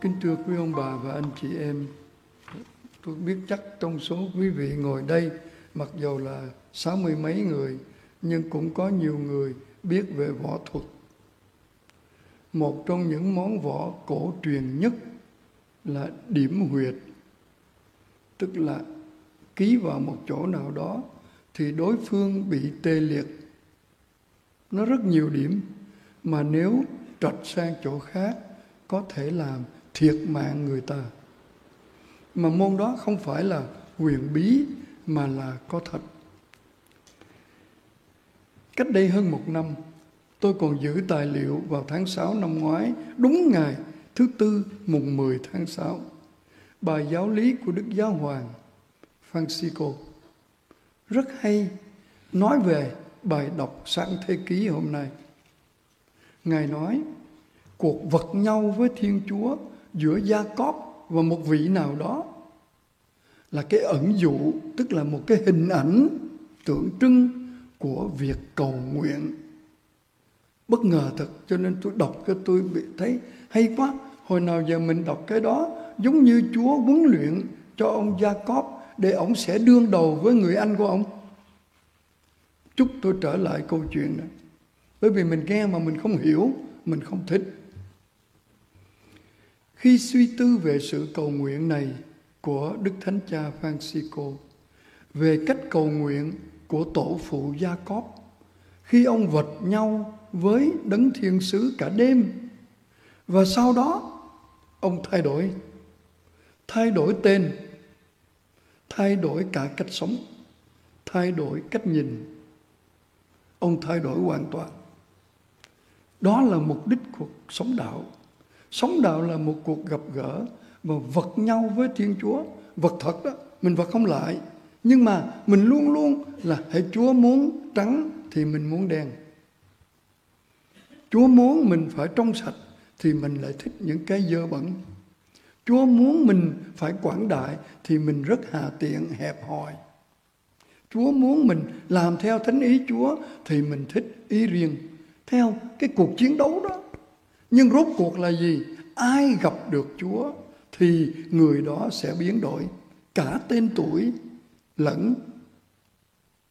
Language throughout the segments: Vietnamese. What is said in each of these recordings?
Kính thưa quý ông bà và anh chị em, tôi biết chắc trong số quý vị ngồi đây, mặc dù là sáu mươi mấy người, nhưng cũng có nhiều người biết về võ thuật. Một trong những món võ cổ truyền nhất là điểm huyệt, tức là ký vào một chỗ nào đó thì đối phương bị tê liệt. Nó rất nhiều điểm, mà nếu trật sang chỗ khác có thể làm thiệt mạng người ta. Mà môn đó không phải là huyền bí, mà là có thật. Cách đây hơn một năm, tôi còn giữ tài liệu vào tháng 6 năm ngoái, đúng ngày thứ tư mùng 10 tháng 6 bài giáo lý của Đức Giáo Hoàng Francisco. Rất hay, nói về bài đọc sáng thế ký hôm nay. Ngài nói, cuộc vật nhau với Thiên Chúa giữa Gia Cóp và một vị nào đó là cái ẩn dụ, tức là một cái hình ảnh tượng trưng của việc cầu nguyện. Bất ngờ thật, cho nên tôi đọc cái tôi bị thấy hay quá. Hồi nào giờ mình đọc cái đó, giống như Chúa huấn luyện cho ông Gia Cóp để ông sẽ đương đầu với người anh của ông. Chúc tôi trở lại câu chuyện này. Bởi vì mình nghe mà mình không hiểu, mình không thích khi suy tư về sự cầu nguyện này của Đức Thánh Cha Francisco, về cách cầu nguyện của tổ phụ Gia Cóp, khi ông vật nhau với đấng thiên sứ cả đêm, và sau đó ông thay đổi, thay đổi tên, thay đổi cả cách sống, thay đổi cách nhìn. Ông thay đổi hoàn toàn. Đó là mục đích của sống đạo Sống đạo là một cuộc gặp gỡ và vật nhau với Thiên Chúa. Vật thật đó, mình vật không lại. Nhưng mà mình luôn luôn là hãy Chúa muốn trắng thì mình muốn đen. Chúa muốn mình phải trong sạch thì mình lại thích những cái dơ bẩn. Chúa muốn mình phải quảng đại thì mình rất hà tiện, hẹp hòi. Chúa muốn mình làm theo thánh ý Chúa thì mình thích ý riêng. Theo cái cuộc chiến đấu đó nhưng rốt cuộc là gì? Ai gặp được Chúa thì người đó sẽ biến đổi cả tên tuổi lẫn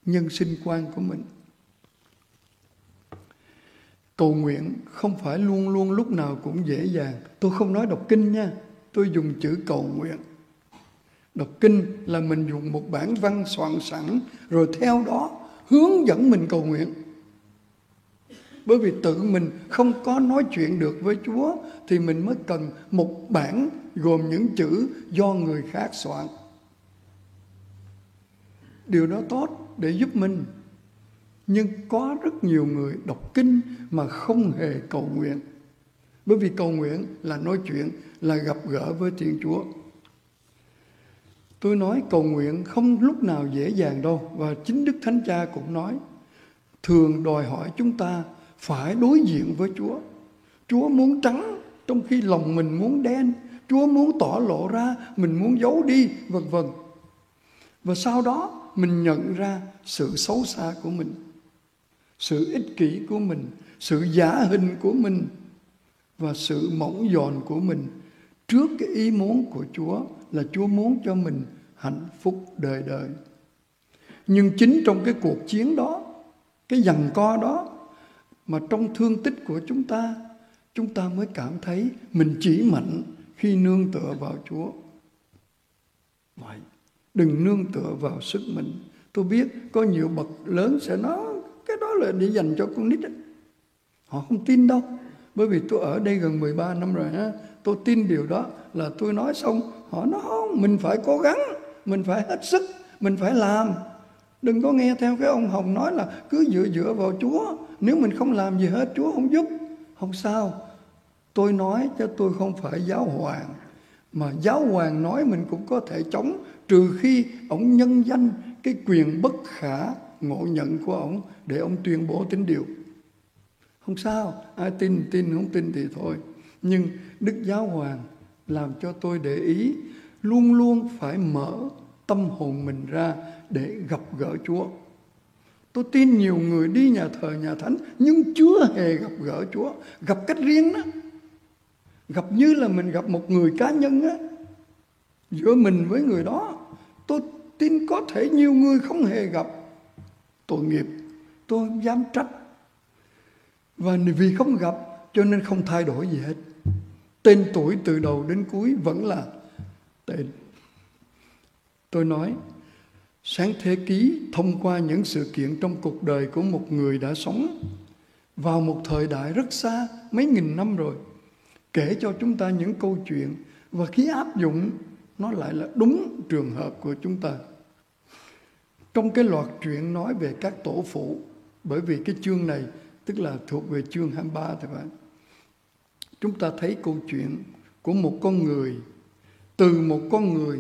nhân sinh quan của mình. Cầu nguyện không phải luôn luôn lúc nào cũng dễ dàng. Tôi không nói đọc kinh nha. Tôi dùng chữ cầu nguyện. Đọc kinh là mình dùng một bản văn soạn sẵn, rồi theo đó hướng dẫn mình cầu nguyện bởi vì tự mình không có nói chuyện được với Chúa thì mình mới cần một bản gồm những chữ do người khác soạn. Điều đó tốt để giúp mình. Nhưng có rất nhiều người đọc kinh mà không hề cầu nguyện. Bởi vì cầu nguyện là nói chuyện, là gặp gỡ với Thiên Chúa. Tôi nói cầu nguyện không lúc nào dễ dàng đâu và chính Đức Thánh Cha cũng nói thường đòi hỏi chúng ta phải đối diện với Chúa. Chúa muốn trắng trong khi lòng mình muốn đen. Chúa muốn tỏ lộ ra, mình muốn giấu đi, vân vân. Và sau đó mình nhận ra sự xấu xa của mình, sự ích kỷ của mình, sự giả hình của mình và sự mỏng giòn của mình trước cái ý muốn của Chúa là Chúa muốn cho mình hạnh phúc đời đời. Nhưng chính trong cái cuộc chiến đó, cái giằng co đó mà trong thương tích của chúng ta chúng ta mới cảm thấy mình chỉ mạnh khi nương tựa vào Chúa. Vậy, đừng nương tựa vào sức mình. Tôi biết có nhiều bậc lớn sẽ nói cái đó là để dành cho con nít. Họ không tin đâu. Bởi vì tôi ở đây gần 13 năm rồi ha. Tôi tin điều đó là tôi nói xong họ nói không, mình phải cố gắng, mình phải hết sức, mình phải làm. Đừng có nghe theo cái ông Hồng nói là cứ dựa dựa vào Chúa. Nếu mình không làm gì hết Chúa không giúp. Không sao. Tôi nói cho tôi không phải giáo hoàng. Mà giáo hoàng nói mình cũng có thể chống trừ khi ông nhân danh cái quyền bất khả ngộ nhận của ông để ông tuyên bố tín điều. Không sao, ai tin tin không tin thì thôi. Nhưng Đức Giáo Hoàng làm cho tôi để ý luôn luôn phải mở tâm hồn mình ra để gặp gỡ Chúa. Tôi tin nhiều người đi nhà thờ nhà thánh nhưng chưa hề gặp gỡ Chúa, gặp cách riêng đó. gặp như là mình gặp một người cá nhân á giữa mình với người đó. Tôi tin có thể nhiều người không hề gặp. Tội nghiệp tôi không dám trách. Và vì không gặp cho nên không thay đổi gì hết. Tên tuổi từ đầu đến cuối vẫn là tên. Tôi nói sáng thế ký thông qua những sự kiện trong cuộc đời của một người đã sống vào một thời đại rất xa mấy nghìn năm rồi, kể cho chúng ta những câu chuyện và khi áp dụng, nó lại là đúng trường hợp của chúng ta. Trong cái loạt chuyện nói về các tổ phụ, bởi vì cái chương này tức là thuộc về chương 23 thì phải. Chúng ta thấy câu chuyện của một con người, từ một con người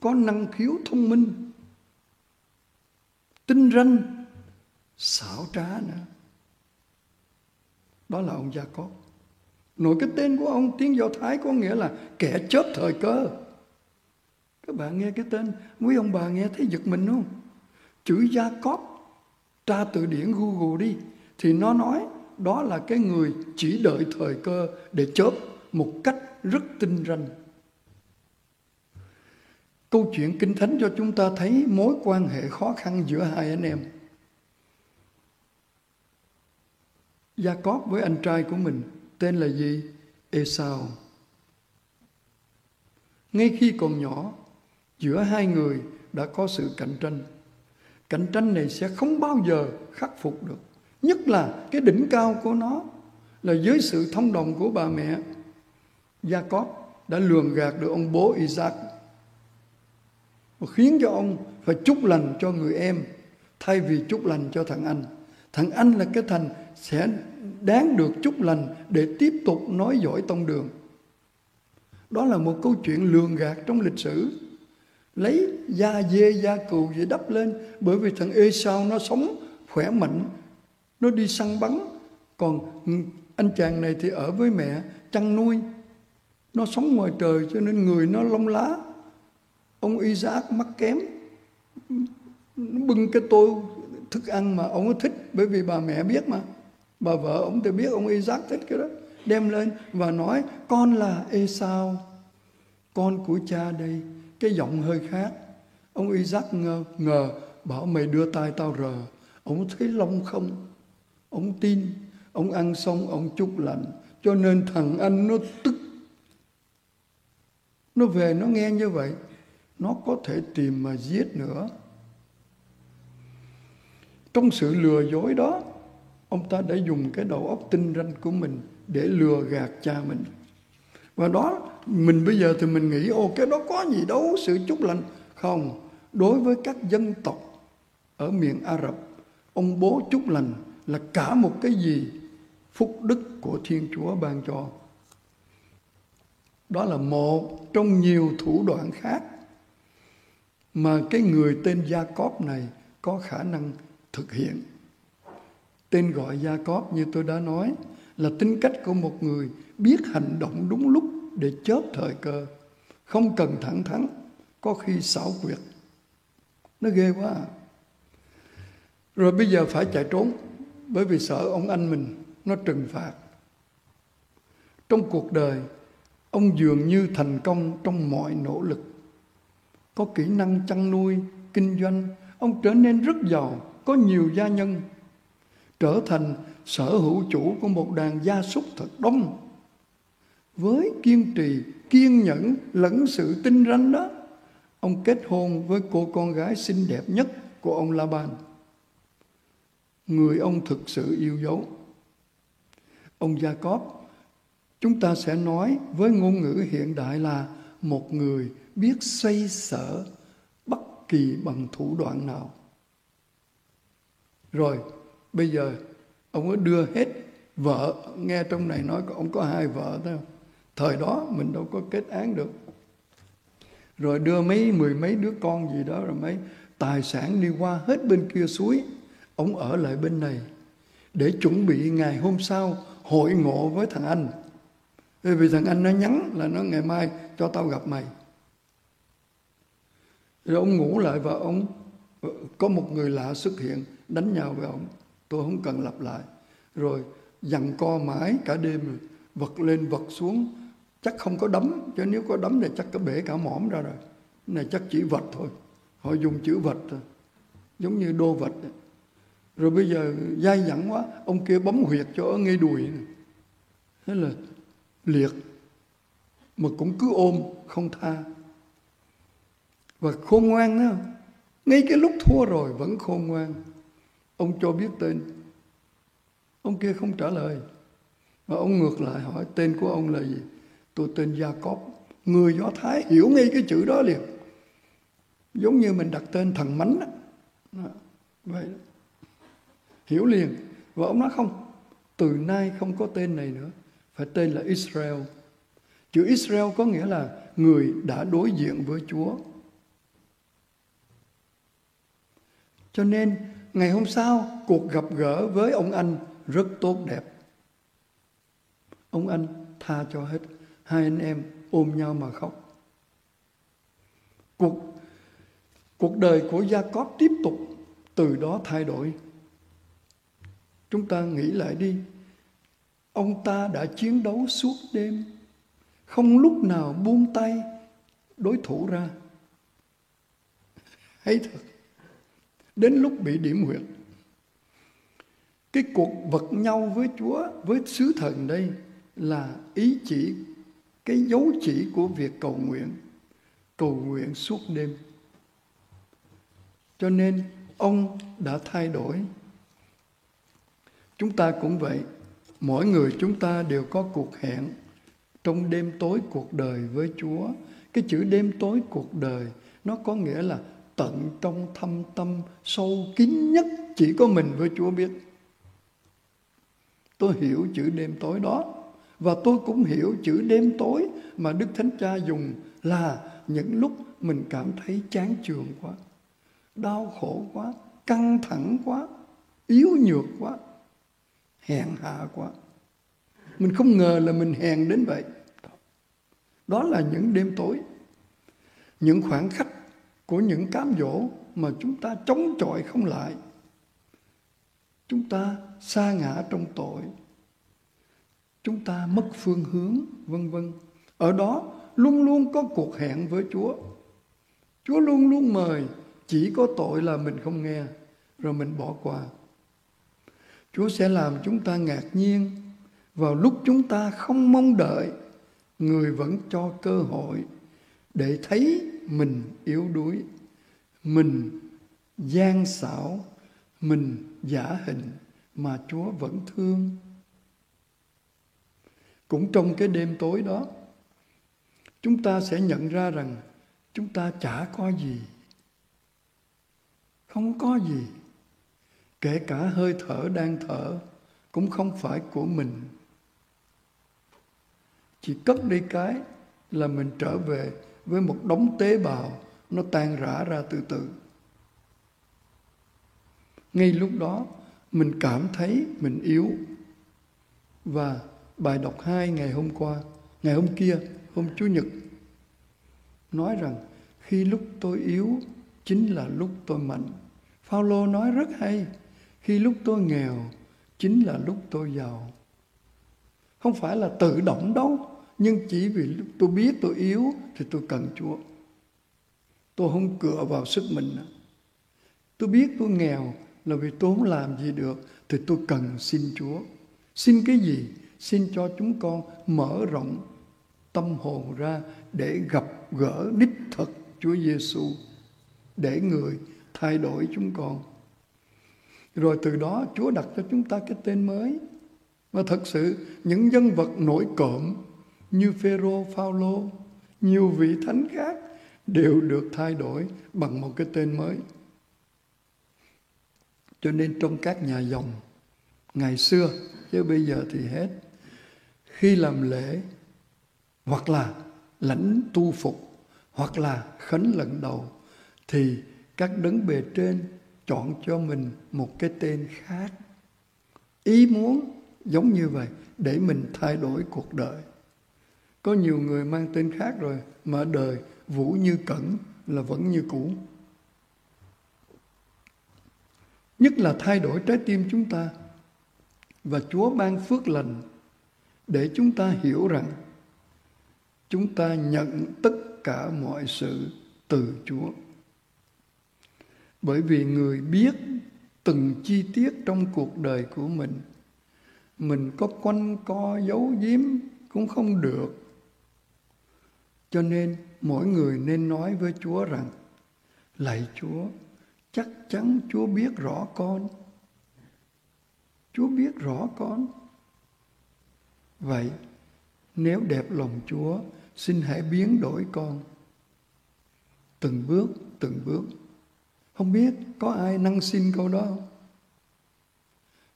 có năng khiếu thông minh tinh ranh xảo trá nữa đó là ông Gia Cóp Nội cái tên của ông tiếng Do Thái có nghĩa là kẻ chớp thời cơ. Các bạn nghe cái tên, quý ông bà nghe thấy giật mình không? Chữ Gia Cóp, tra từ điển Google đi, thì nó nói đó là cái người chỉ đợi thời cơ để chớp một cách rất tinh ranh. Câu chuyện Kinh Thánh cho chúng ta thấy mối quan hệ khó khăn giữa hai anh em. Gia Cóp với anh trai của mình tên là gì? Esau. Ngay khi còn nhỏ, giữa hai người đã có sự cạnh tranh. Cạnh tranh này sẽ không bao giờ khắc phục được. Nhất là cái đỉnh cao của nó là dưới sự thông đồng của bà mẹ. Jacob đã lường gạt được ông bố Isaac và khiến cho ông phải chúc lành cho người em thay vì chúc lành cho thằng anh. Thằng anh là cái thành sẽ đáng được chúc lành để tiếp tục nói giỏi tông đường. Đó là một câu chuyện lường gạt trong lịch sử. Lấy da dê, da cừu để đắp lên bởi vì thằng Ê sao nó sống khỏe mạnh, nó đi săn bắn. Còn anh chàng này thì ở với mẹ chăn nuôi. Nó sống ngoài trời cho nên người nó lông lá. Ông Isaac mắc kém. Bưng cái tô thức ăn mà ông thích bởi vì bà mẹ biết mà. Bà vợ ông thì biết ông Isaac thích cái đó. Đem lên và nói con là Esau con của cha đây. Cái giọng hơi khác. Ông Isaac ngờ, ngờ bảo mày đưa tay tao rờ. Ông thấy lông không? Ông tin. Ông ăn xong ông chúc lành. Cho nên thằng anh nó tức. Nó về nó nghe như vậy nó có thể tìm mà giết nữa. Trong sự lừa dối đó, ông ta đã dùng cái đầu óc tinh ranh của mình để lừa gạt cha mình. Và đó, mình bây giờ thì mình nghĩ, ô, cái đó có gì đâu, sự chúc lành. Không, đối với các dân tộc ở miền Ả Rập, ông bố chúc lành là cả một cái gì phúc đức của Thiên Chúa ban cho. Đó là một trong nhiều thủ đoạn khác mà cái người tên Gia Cóp này có khả năng thực hiện Tên gọi Gia Cóp như tôi đã nói là tính cách của một người biết hành động đúng lúc để chớp thời cơ. Không cần thẳng thắn, có khi xảo quyệt. Nó ghê quá à. Rồi bây giờ phải chạy trốn bởi vì sợ ông anh mình nó trừng phạt. Trong cuộc đời, ông dường như thành công trong mọi nỗ lực. Có kỹ năng chăn nuôi, kinh doanh, ông trở nên rất giàu, có nhiều gia nhân trở thành sở hữu chủ của một đàn gia súc thật đông. Với kiên trì, kiên nhẫn lẫn sự tinh ranh đó, ông kết hôn với cô con gái xinh đẹp nhất của ông La Ban. Người ông thực sự yêu dấu. Ông Gia Cóp, chúng ta sẽ nói với ngôn ngữ hiện đại là một người biết xoay sở bất kỳ bằng thủ đoạn nào. Rồi, bây giờ ông có đưa hết vợ nghe trong này nói ông có hai vợ thôi. Thời đó mình đâu có kết án được. Rồi đưa mấy mười mấy đứa con gì đó rồi mấy tài sản đi qua hết bên kia suối. Ông ở lại bên này để chuẩn bị ngày hôm sau hội ngộ với thằng anh. Bởi vì thằng anh nó nhắn là nó ngày mai cho tao gặp mày rồi ông ngủ lại và ông, có một người lạ xuất hiện, đánh nhau với ông. Tôi không cần lặp lại. Rồi dằn co mãi cả đêm rồi vật lên vật xuống. Chắc không có đấm, chứ nếu có đấm thì chắc có bể cả mỏm ra rồi. Này chắc chỉ vật thôi. Họ dùng chữ vật thôi. Giống như đô vật ấy. rồi bây giờ dai dẳng quá, ông kia bấm huyệt cho ở ngay đùi này. thế là liệt. Mà cũng cứ ôm, không tha và khôn ngoan đó, ngay cái lúc thua rồi vẫn khôn ngoan. Ông cho biết tên. Ông kia không trả lời. Và ông ngược lại hỏi, tên của ông là gì? Tôi tên Gia Cóp người Do Thái, hiểu ngay cái chữ đó liền. Giống như mình đặt tên thần mánh đó. đó. vậy đó. hiểu liền. Và ông nói không, từ nay không có tên này nữa. Phải tên là Israel. Chữ Israel có nghĩa là người đã đối diện với Chúa. Cho nên, ngày hôm sau, cuộc gặp gỡ với ông anh rất tốt đẹp. Ông anh tha cho hết, hai anh em ôm nhau mà khóc. Cuộc cuộc đời của Gia Cóp tiếp tục, từ đó thay đổi. Chúng ta nghĩ lại đi, ông ta đã chiến đấu suốt đêm, không lúc nào buông tay đối thủ ra. Hay thật đến lúc bị điểm huyệt. Cái cuộc vật nhau với Chúa, với sứ thần đây là ý chỉ, cái dấu chỉ của việc cầu nguyện cầu nguyện suốt đêm. Cho nên, ông đã thay đổi. Chúng ta cũng vậy. Mỗi người chúng ta đều có cuộc hẹn trong đêm tối cuộc đời với chúa. Cái chữ đêm tối cuộc đời, nó có nghĩa là tận trong thâm tâm sâu kín nhất chỉ có mình với chúa biết tôi hiểu chữ đêm tối đó và tôi cũng hiểu chữ đêm tối mà Đức Thánh Cha dùng là những lúc mình cảm thấy chán chường quá, đau khổ quá, căng thẳng quá, yếu nhược quá, hèn hạ quá. Mình không ngờ là mình hèn đến vậy. Đó là những đêm tối, những khoảng khắc của những cám dỗ mà chúng ta chống chọi không lại. Chúng ta sa ngã trong tội, chúng ta mất phương hướng vân vân. Ở đó luôn luôn có cuộc hẹn với chúa. Chúa luôn luôn mời chỉ có tội là mình không nghe rồi mình bỏ qua. Chúa sẽ làm chúng ta ngạc nhiên. Vào lúc chúng ta không mong đợi người vẫn cho cơ hội để thấy mình yếu đuối, mình gian xảo, mình giả hình mà chúa vẫn thương. Cũng trong cái đêm tối đó, chúng ta sẽ nhận ra rằng chúng ta chả có gì, không có gì. Kể cả hơi thở đang thở cũng không phải của mình. Chỉ cất đi cái là mình trở về với một đống tế bào nó tan rã ra từ từ ngay lúc đó mình cảm thấy mình yếu và bài đọc 2 ngày hôm qua, ngày hôm kia, hôm Chủ nhật nói rằng khi lúc tôi yếu chính là lúc tôi mạnh. Phaolô nói rất hay, khi lúc tôi nghèo chính là lúc tôi giàu. Không phải là tự động đâu, nhưng chỉ vì lúc tôi biết tôi yếu thì tôi cần Chúa. Tôi không cựa vào sức mình. Tôi biết tôi nghèo là vì tôi không làm gì được thì tôi cần xin Chúa. Xin cái gì? xin cho chúng con mở rộng tâm hồn ra để gặp gỡ đích thực Chúa Giêsu để người thay đổi chúng con. Rồi từ đó Chúa đặt cho chúng ta cái tên mới. Và thật sự, những nhân vật nổi cộm như Phêrô, Phaolô, nhiều vị thánh khác đều được thay đổi bằng một cái tên mới. Cho nên trong các nhà dòng ngày xưa chứ bây giờ thì hết khi làm lễ hoặc là lãnh tu phục hoặc là khấn lần đầu thì các đấng bề trên chọn cho mình một cái tên khác ý muốn giống như vậy để mình thay đổi cuộc đời có nhiều người mang tên khác rồi mà đời vũ như cẩn là vẫn như cũ nhất là thay đổi trái tim chúng ta và chúa ban phước lành để chúng ta hiểu rằng chúng ta nhận tất cả mọi sự từ Chúa. Bởi vì người biết từng chi tiết trong cuộc đời của mình, mình có quanh co giấu giếm cũng không được. Cho nên mỗi người nên nói với Chúa rằng, Lạy Chúa, chắc chắn Chúa biết rõ con. Chúa biết rõ con. Vậy, nếu đẹp lòng Chúa, xin hãy biến đổi con. Từng bước, từng bước. Không biết có ai năng xin câu đó không?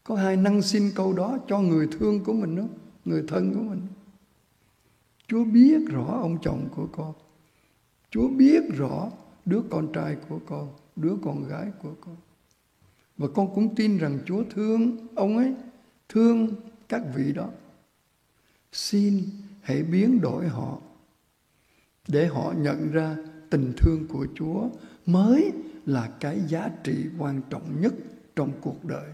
Có ai năng xin câu đó cho người thương của mình không? Người thân của mình. Chúa biết rõ ông chồng của con. Chúa biết rõ đứa con trai của con, đứa con gái của con. Và con cũng tin rằng Chúa thương ông ấy, thương các vị đó. Xin hãy biến đổi họ để họ nhận ra tình thương của Chúa mới là cái giá trị quan trọng nhất trong cuộc đời.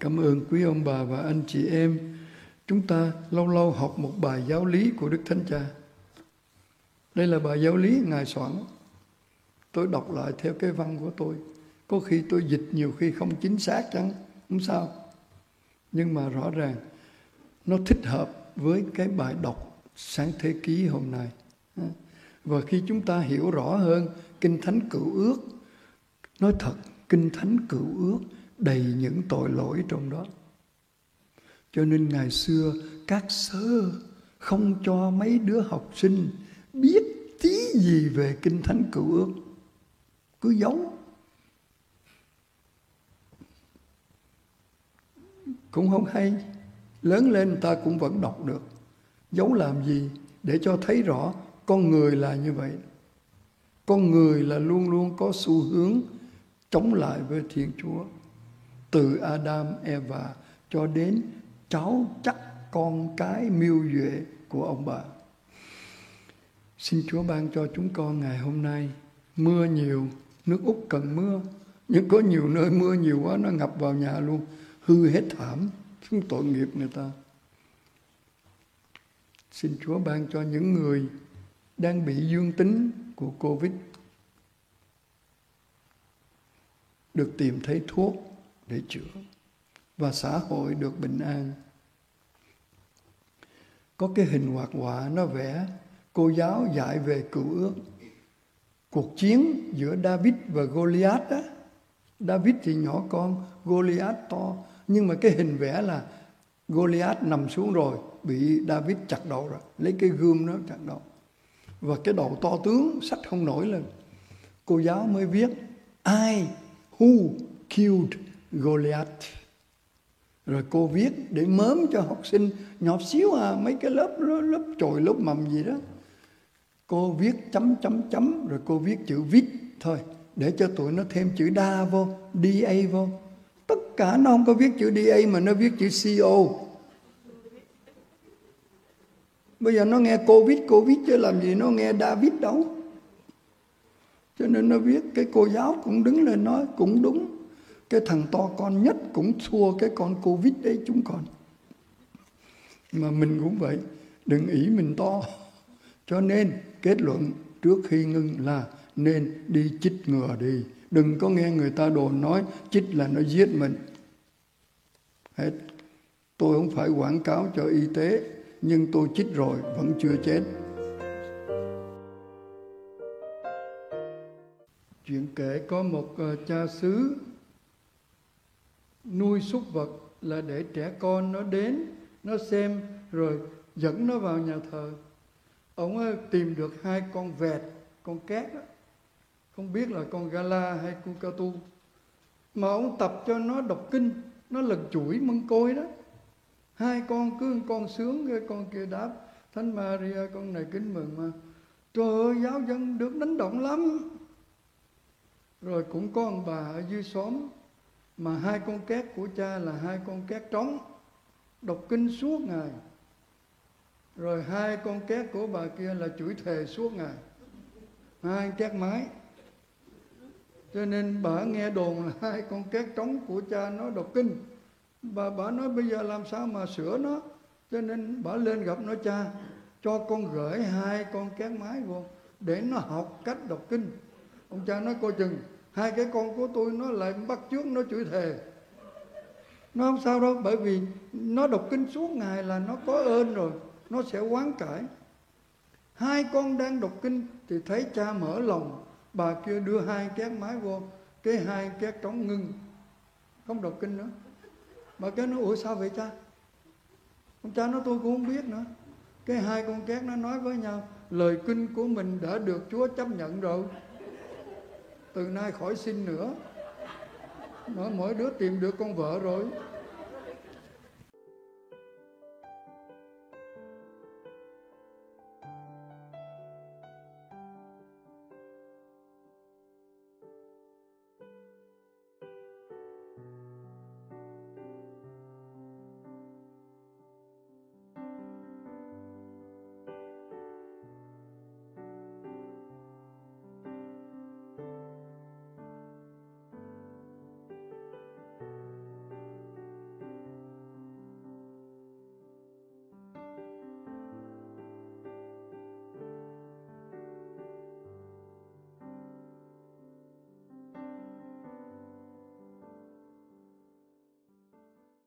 Cảm ơn quý ông bà và anh chị em. Chúng ta lâu lâu học một bài giáo lý của Đức Thánh Cha. Đây là bài giáo lý Ngài soạn. Tôi đọc lại theo cái văn của tôi. Có khi tôi dịch nhiều khi không chính xác chẳng, không sao. Nhưng mà rõ ràng nó thích hợp với cái bài đọc sáng thế ký hôm nay. Và khi chúng ta hiểu rõ hơn Kinh Thánh Cựu Ước, nói thật, Kinh Thánh Cựu Ước đầy những tội lỗi trong đó. Cho nên ngày xưa các sơ không cho mấy đứa học sinh biết tí gì về Kinh Thánh Cựu Ước. Cứ giấu. Cũng không hay. Lớn lên người ta cũng vẫn đọc được. Giấu làm gì? Để cho thấy rõ con người là như vậy. Con người là luôn luôn có xu hướng chống lại với Thiên Chúa. Từ Adam, Eva cho đến cháu chắc con cái miêu duệ của ông bà. Xin Chúa ban cho chúng con ngày hôm nay mưa nhiều, nước Úc cần mưa, nhưng có nhiều nơi mưa nhiều quá nó ngập vào nhà luôn, hư hết thảm, chúng tội nghiệp người ta. Xin Chúa ban cho những người đang bị dương tính của Covid được tìm thấy thuốc để chữa và xã hội được bình an. Có cái hình hoạt họa nó vẽ cô giáo dạy về cựu ước cuộc chiến giữa David và Goliath đó. David thì nhỏ con, Goliath to, nhưng mà cái hình vẽ là Goliath nằm xuống rồi, bị David chặt đầu rồi, lấy cái gươm nó chặt đầu. Và cái đầu to tướng sách không nổi lên. Cô giáo mới viết ai who killed Goliath rồi cô viết để mớm cho học sinh nhỏ xíu à mấy cái lớp lớp chồi lớp mầm gì đó. Cô viết chấm chấm chấm, rồi cô viết chữ viết thôi, để cho tụi nó thêm chữ đa vô da vô. Tất cả nó không có viết chữ da mà nó viết chữ co bây giờ nó nghe covid covid chứ làm gì nó nghe david đâu. Cho nên nó viết, cái cô giáo cũng đứng lên nói, cũng đúng cái thằng to con nhất cũng thua cái con covid đấy chúng con. Mà mình cũng vậy, đừng ý mình to. Cho nên, kết luận trước khi ngưng là nên đi chích ngừa đi. Đừng có nghe người ta đồn nói chích là nó giết mình. Hết. Tôi không phải quảng cáo cho y tế, nhưng tôi chích rồi, vẫn chưa chết. Chuyện kể có một ờ, cha xứ nuôi súc vật là để trẻ con nó đến, nó xem, rồi dẫn nó vào nhà thờ. Ông tìm được hai con vẹt, con két đó. không biết là con gala hay con ca tu. Mà ông tập cho nó đọc kinh, nó lần chuỗi mân côi đó. Hai con cứ con sướng, cái con kia đáp, thánh maria, con này kính mừng mà. Trời ơi, giáo dân được đánh động lắm. Rồi cũng có ông bà ở dưới xóm mà hai con két của cha là hai con két trống, đọc kinh suốt ngày. Rồi hai con két của bà kia là chửi thề suốt ngày. Hai két mái cho nên bà nghe đồn là hai con két trống của cha nó đọc kinh. Bà bà nói bây giờ làm sao mà sửa nó? Cho nên bà lên gặp nó, cha, cho con gửi hai con két mái vô để nó học cách đọc kinh. Ông cha nói, coi chừng hai cái con của tôi nó lại bắt trước nó chửi thề. Nó không sao đâu, bởi vì nó đọc kinh suốt ngày là nó có ơn rồi, nó sẽ quán cải hai con đang đọc kinh thì thấy cha mở lòng, bà kia đưa hai két máy vô, cái hai két trống ngưng. Không đọc kinh nữa. Bà cái nó ủa, sao vậy cha? Ông cha nói, tôi cũng không biết nữa. Cái hai con két nó nói với nhau, lời kinh của mình đã được chúa chấp nhận rồi từ nay khỏi xin nữa. Nói mỗi đứa tìm được con vợ rồi.